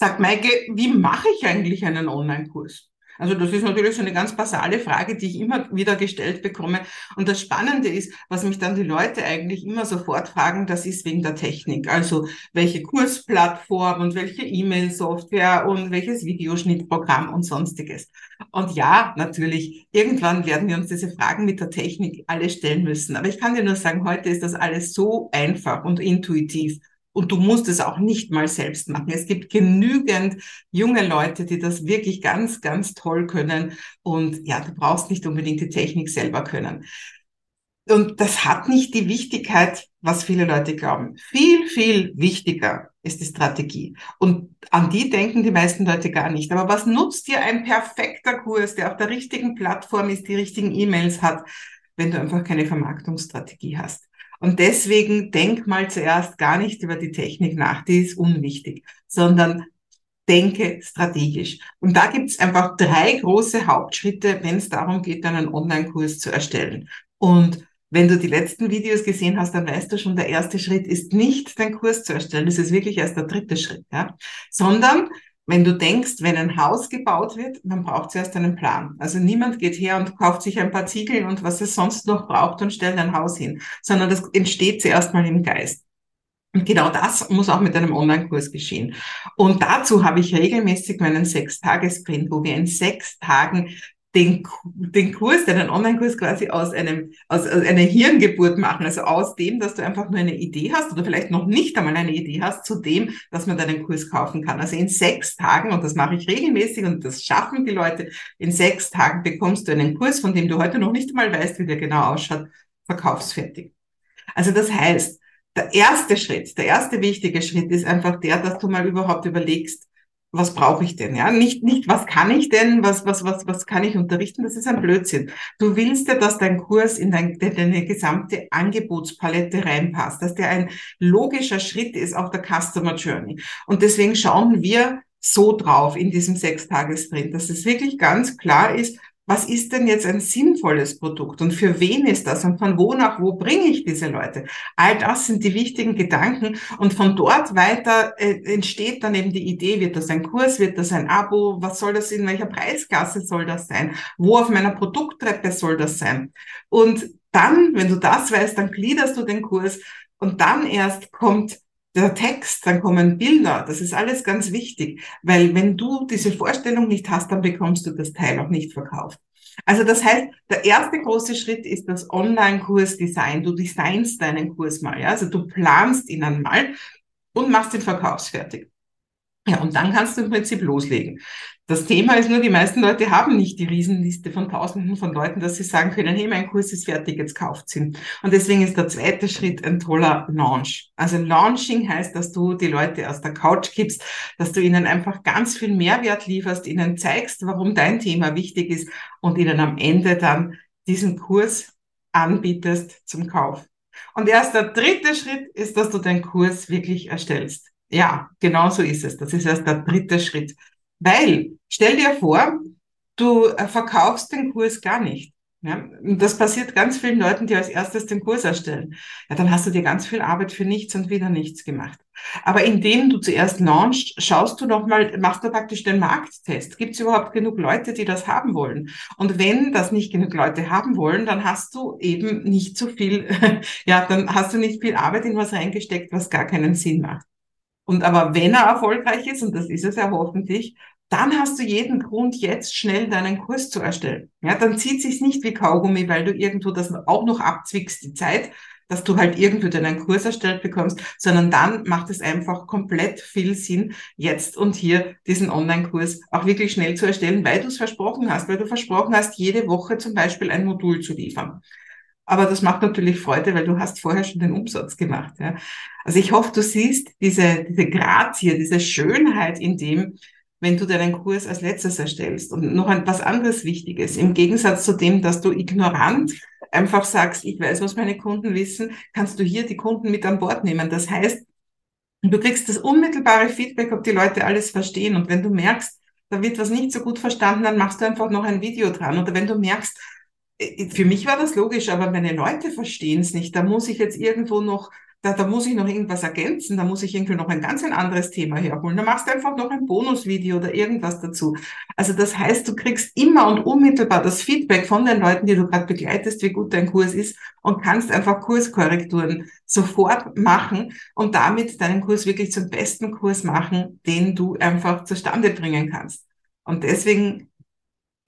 Sag Maike, wie mache ich eigentlich einen Online-Kurs? Also das ist natürlich so eine ganz basale Frage, die ich immer wieder gestellt bekomme. Und das Spannende ist, was mich dann die Leute eigentlich immer sofort fragen, das ist wegen der Technik. Also welche Kursplattform und welche E-Mail-Software und welches Videoschnittprogramm und sonstiges. Und ja, natürlich, irgendwann werden wir uns diese Fragen mit der Technik alle stellen müssen. Aber ich kann dir nur sagen, heute ist das alles so einfach und intuitiv. Und du musst es auch nicht mal selbst machen. Es gibt genügend junge Leute, die das wirklich ganz, ganz toll können. Und ja, du brauchst nicht unbedingt die Technik selber können. Und das hat nicht die Wichtigkeit, was viele Leute glauben. Viel, viel wichtiger ist die Strategie. Und an die denken die meisten Leute gar nicht. Aber was nutzt dir ein perfekter Kurs, der auf der richtigen Plattform ist, die richtigen E-Mails hat, wenn du einfach keine Vermarktungsstrategie hast? Und deswegen denk mal zuerst gar nicht über die Technik nach, die ist unwichtig, sondern denke strategisch. Und da gibt's einfach drei große Hauptschritte, wenn es darum geht, einen Online-Kurs zu erstellen. Und wenn du die letzten Videos gesehen hast, dann weißt du schon, der erste Schritt ist nicht, den Kurs zu erstellen. Das ist wirklich erst der dritte Schritt, ja. Sondern wenn du denkst, wenn ein Haus gebaut wird, dann braucht es erst einen Plan. Also niemand geht her und kauft sich ein paar Ziegel und was es sonst noch braucht und stellt ein Haus hin, sondern das entsteht zuerst mal im Geist. Und genau das muss auch mit einem Online-Kurs geschehen. Und dazu habe ich regelmäßig meinen Sechs-Tages-Sprint, wo wir in sechs Tagen den, den Kurs, den Online-Kurs quasi aus einem, aus, aus einer Hirngeburt machen. Also aus dem, dass du einfach nur eine Idee hast oder vielleicht noch nicht einmal eine Idee hast, zu dem, dass man deinen Kurs kaufen kann. Also in sechs Tagen, und das mache ich regelmäßig und das schaffen die Leute, in sechs Tagen bekommst du einen Kurs, von dem du heute noch nicht einmal weißt, wie der genau ausschaut, verkaufsfertig. Also das heißt, der erste Schritt, der erste wichtige Schritt ist einfach der, dass du mal überhaupt überlegst, was brauche ich denn? Ja, nicht, nicht, was kann ich denn? Was, was, was, was kann ich unterrichten? Das ist ein Blödsinn. Du willst ja, dass dein Kurs in dein, deine gesamte Angebotspalette reinpasst, dass der ein logischer Schritt ist auf der Customer Journey. Und deswegen schauen wir so drauf in diesem Sechstagesprint, dass es wirklich ganz klar ist, was ist denn jetzt ein sinnvolles Produkt und für wen ist das und von wo nach wo bringe ich diese Leute? All das sind die wichtigen Gedanken und von dort weiter äh, entsteht dann eben die Idee, wird das ein Kurs, wird das ein Abo, was soll das in welcher Preisklasse soll das sein? Wo auf meiner Produkttreppe soll das sein? Und dann, wenn du das weißt, dann gliederst du den Kurs und dann erst kommt der Text, dann kommen Bilder, das ist alles ganz wichtig, weil wenn du diese Vorstellung nicht hast, dann bekommst du das Teil auch nicht verkauft. Also das heißt, der erste große Schritt ist das Online-Kurs-Design. Du designst deinen Kurs mal, ja? also du planst ihn einmal und machst ihn verkaufsfertig. Ja, und dann kannst du im Prinzip loslegen. Das Thema ist nur, die meisten Leute haben nicht die Riesenliste von Tausenden von Leuten, dass sie sagen können, hey, mein Kurs ist fertig, jetzt kauft ihn. Und deswegen ist der zweite Schritt ein toller Launch. Also Launching heißt, dass du die Leute aus der Couch kippst, dass du ihnen einfach ganz viel Mehrwert lieferst, ihnen zeigst, warum dein Thema wichtig ist und ihnen am Ende dann diesen Kurs anbietest zum Kauf. Und erst der dritte Schritt ist, dass du deinen Kurs wirklich erstellst. Ja, genau so ist es. Das ist erst der dritte Schritt. Weil, stell dir vor, du äh, verkaufst den Kurs gar nicht. Ja, und das passiert ganz vielen Leuten, die als erstes den Kurs erstellen. Ja, dann hast du dir ganz viel Arbeit für nichts und wieder nichts gemacht. Aber indem du zuerst launchst, schaust du nochmal, machst du praktisch den Markttest. Gibt es überhaupt genug Leute, die das haben wollen? Und wenn das nicht genug Leute haben wollen, dann hast du eben nicht so viel, ja, dann hast du nicht viel Arbeit in was reingesteckt, was gar keinen Sinn macht. Und aber wenn er erfolgreich ist, und das ist es ja hoffentlich, dann hast du jeden Grund, jetzt schnell deinen Kurs zu erstellen. Ja, dann zieht sich's nicht wie Kaugummi, weil du irgendwo das auch noch abzwickst, die Zeit, dass du halt irgendwo deinen Kurs erstellt bekommst, sondern dann macht es einfach komplett viel Sinn, jetzt und hier diesen Online-Kurs auch wirklich schnell zu erstellen, weil du es versprochen hast, weil du versprochen hast, jede Woche zum Beispiel ein Modul zu liefern. Aber das macht natürlich Freude, weil du hast vorher schon den Umsatz gemacht. Ja. Also ich hoffe, du siehst diese, diese Grazie, diese Schönheit in dem, wenn du deinen Kurs als letztes erstellst. Und noch ein, was anderes Wichtiges. Im Gegensatz zu dem, dass du ignorant einfach sagst, ich weiß, was meine Kunden wissen, kannst du hier die Kunden mit an Bord nehmen. Das heißt, du kriegst das unmittelbare Feedback, ob die Leute alles verstehen. Und wenn du merkst, da wird was nicht so gut verstanden, dann machst du einfach noch ein Video dran. Oder wenn du merkst, für mich war das logisch, aber meine Leute verstehen es nicht. Da muss ich jetzt irgendwo noch da, da muss ich noch irgendwas ergänzen, da muss ich irgendwie noch ein ganz ein anderes Thema herholen. Da machst du einfach noch ein Bonusvideo oder irgendwas dazu. Also das heißt, du kriegst immer und unmittelbar das Feedback von den Leuten, die du gerade begleitest, wie gut dein Kurs ist und kannst einfach Kurskorrekturen sofort machen und damit deinen Kurs wirklich zum besten Kurs machen, den du einfach zustande bringen kannst. Und deswegen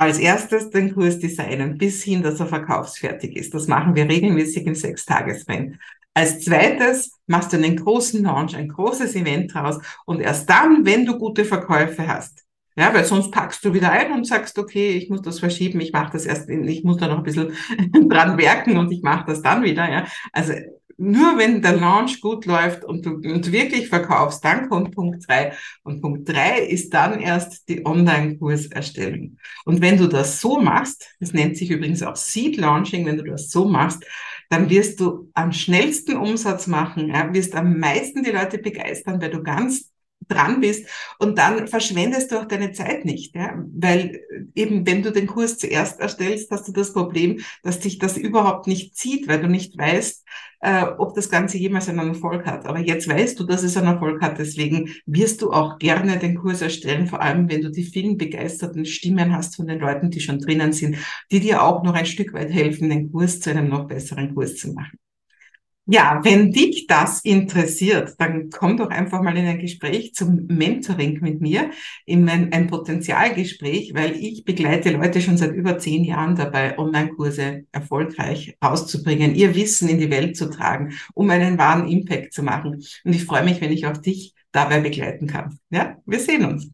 als erstes den Kurs designen, bis hin, dass er verkaufsfertig ist. Das machen wir regelmäßig im Sechstagesprint. Als zweites machst du einen großen Launch, ein großes Event draus und erst dann, wenn du gute Verkäufe hast, ja, weil sonst packst du wieder ein und sagst, okay, ich muss das verschieben, ich mache das erst, ich muss da noch ein bisschen dran werken und ich mache das dann wieder. Ja. Also nur wenn der Launch gut läuft und du, und wirklich verkaufst, dann kommt Punkt drei. Und Punkt drei ist dann erst die Online-Kurserstellung. Und wenn du das so machst, das nennt sich übrigens auch Seed Launching, wenn du das so machst, dann wirst du am schnellsten Umsatz machen, ja, wirst am meisten die Leute begeistern, weil du ganz dran bist und dann verschwendest du auch deine Zeit nicht, ja? weil eben wenn du den Kurs zuerst erstellst, hast du das Problem, dass dich das überhaupt nicht zieht, weil du nicht weißt, äh, ob das Ganze jemals einen Erfolg hat. Aber jetzt weißt du, dass es einen Erfolg hat, deswegen wirst du auch gerne den Kurs erstellen, vor allem wenn du die vielen begeisterten Stimmen hast von den Leuten, die schon drinnen sind, die dir auch noch ein Stück weit helfen, den Kurs zu einem noch besseren Kurs zu machen. Ja, wenn dich das interessiert, dann komm doch einfach mal in ein Gespräch zum Mentoring mit mir, in ein, ein Potenzialgespräch, weil ich begleite Leute schon seit über zehn Jahren dabei, Online-Kurse erfolgreich rauszubringen, ihr Wissen in die Welt zu tragen, um einen wahren Impact zu machen. Und ich freue mich, wenn ich auch dich dabei begleiten kann. Ja, wir sehen uns.